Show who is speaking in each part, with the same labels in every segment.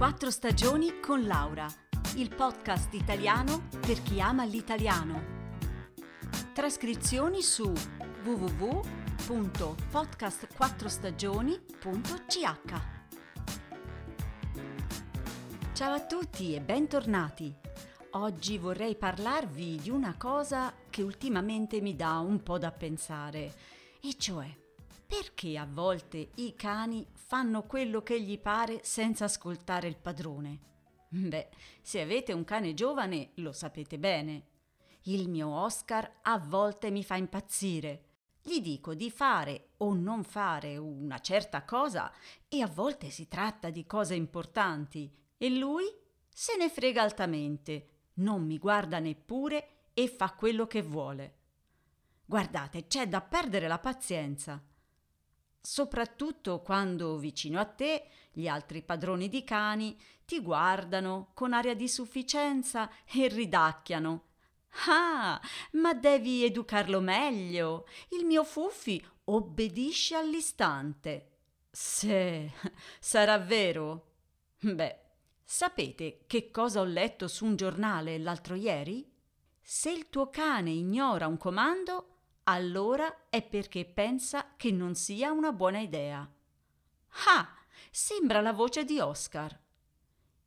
Speaker 1: Quattro stagioni con Laura, il podcast italiano per chi ama l'italiano. Trascrizioni su www.podcastquattrostagioni.ch Ciao a tutti e bentornati. Oggi vorrei parlarvi di una cosa che ultimamente mi dà un po' da pensare, e cioè perché a volte i cani fanno quello che gli pare senza ascoltare il padrone? Beh, se avete un cane giovane lo sapete bene. Il mio Oscar a volte mi fa impazzire. Gli dico di fare o non fare una certa cosa e a volte si tratta di cose importanti e lui se ne frega altamente, non mi guarda neppure e fa quello che vuole. Guardate, c'è da perdere la pazienza soprattutto quando vicino a te gli altri padroni di cani ti guardano con aria di sufficienza e ridacchiano. Ah, ma devi educarlo meglio. Il mio Fuffi obbedisce all'istante. Se sarà vero? Beh, sapete che cosa ho letto su un giornale l'altro ieri? Se il tuo cane ignora un comando, allora è perché pensa che non sia una buona idea. Ah, sembra la voce di Oscar.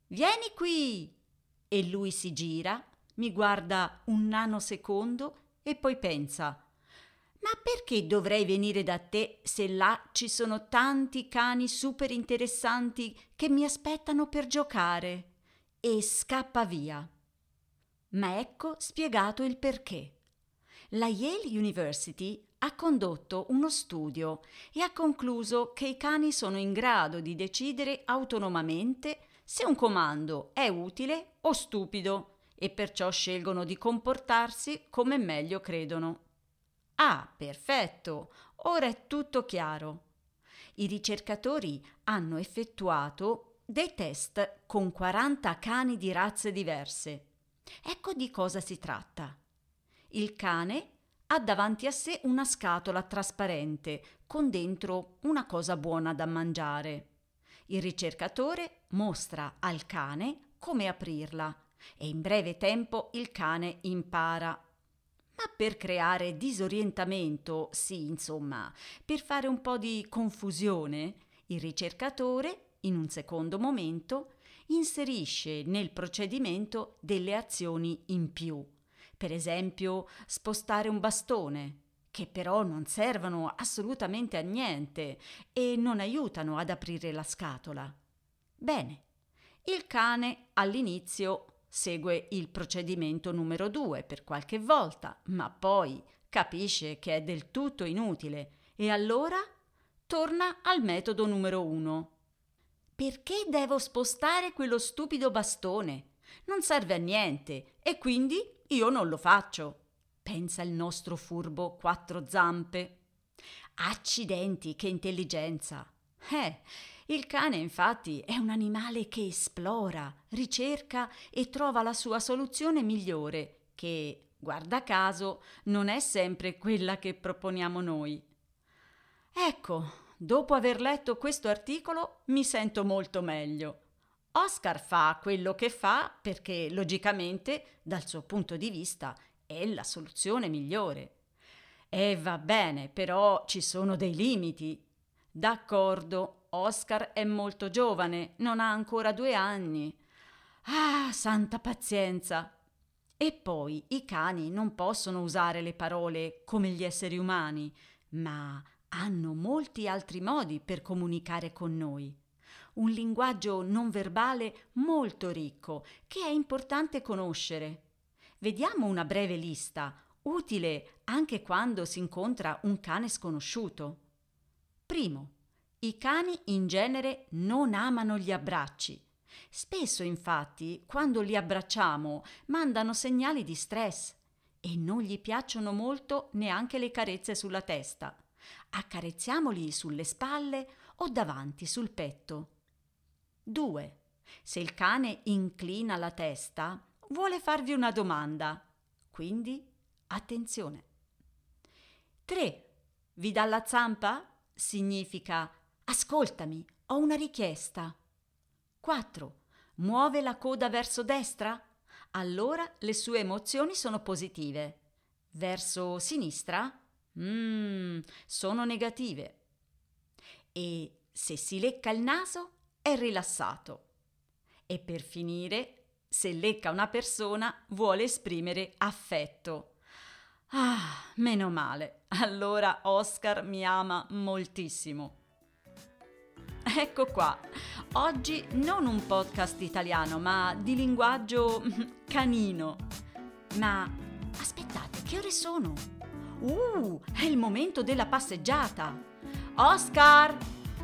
Speaker 1: Vieni qui! E lui si gira, mi guarda un nanosecondo e poi pensa ma perché dovrei venire da te se là ci sono tanti cani super interessanti che mi aspettano per giocare? E scappa via. Ma ecco spiegato il perché la Yale University ha condotto uno studio e ha concluso che i cani sono in grado di decidere autonomamente se un comando è utile o stupido e perciò scelgono di comportarsi come meglio credono. Ah, perfetto, ora è tutto chiaro. I ricercatori hanno effettuato dei test con 40 cani di razze diverse. Ecco di cosa si tratta. Il cane ha davanti a sé una scatola trasparente con dentro una cosa buona da mangiare. Il ricercatore mostra al cane come aprirla e in breve tempo il cane impara. Ma per creare disorientamento, sì, insomma, per fare un po' di confusione, il ricercatore, in un secondo momento, inserisce nel procedimento delle azioni in più per esempio spostare un bastone, che però non servono assolutamente a niente e non aiutano ad aprire la scatola. Bene, il cane all'inizio segue il procedimento numero due per qualche volta, ma poi capisce che è del tutto inutile e allora torna al metodo numero uno. Perché devo spostare quello stupido bastone? Non serve a niente e quindi io non lo faccio, pensa il nostro furbo quattro zampe. Accidenti, che intelligenza! Eh, il cane infatti è un animale che esplora, ricerca e trova la sua soluzione migliore, che, guarda caso, non è sempre quella che proponiamo noi. Ecco, dopo aver letto questo articolo mi sento molto meglio. Oscar fa quello che fa perché logicamente, dal suo punto di vista, è la soluzione migliore. E va bene, però ci sono dei limiti. D'accordo, Oscar è molto giovane, non ha ancora due anni. Ah, santa pazienza! E poi i cani non possono usare le parole come gli esseri umani, ma hanno molti altri modi per comunicare con noi un linguaggio non verbale molto ricco che è importante conoscere. Vediamo una breve lista, utile anche quando si incontra un cane sconosciuto. Primo, i cani in genere non amano gli abbracci. Spesso, infatti, quando li abbracciamo, mandano segnali di stress e non gli piacciono molto neanche le carezze sulla testa. Accarezziamoli sulle spalle o davanti sul petto. 2. Se il cane inclina la testa, vuole farvi una domanda. Quindi attenzione. 3. Vi dà la zampa? Significa ascoltami, ho una richiesta. 4. Muove la coda verso destra? Allora le sue emozioni sono positive. Verso sinistra? Mmm, sono negative. E se si lecca il naso è rilassato. E per finire, se lecca una persona vuole esprimere affetto. Ah, meno male. Allora Oscar mi ama moltissimo. Ecco qua. Oggi non un podcast italiano, ma di linguaggio canino. Ma aspettate, che ore sono? Uh, è il momento della passeggiata. Oscar!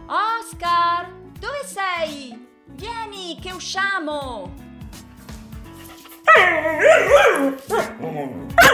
Speaker 1: Oscar! Dove sei? Vieni, che usciamo!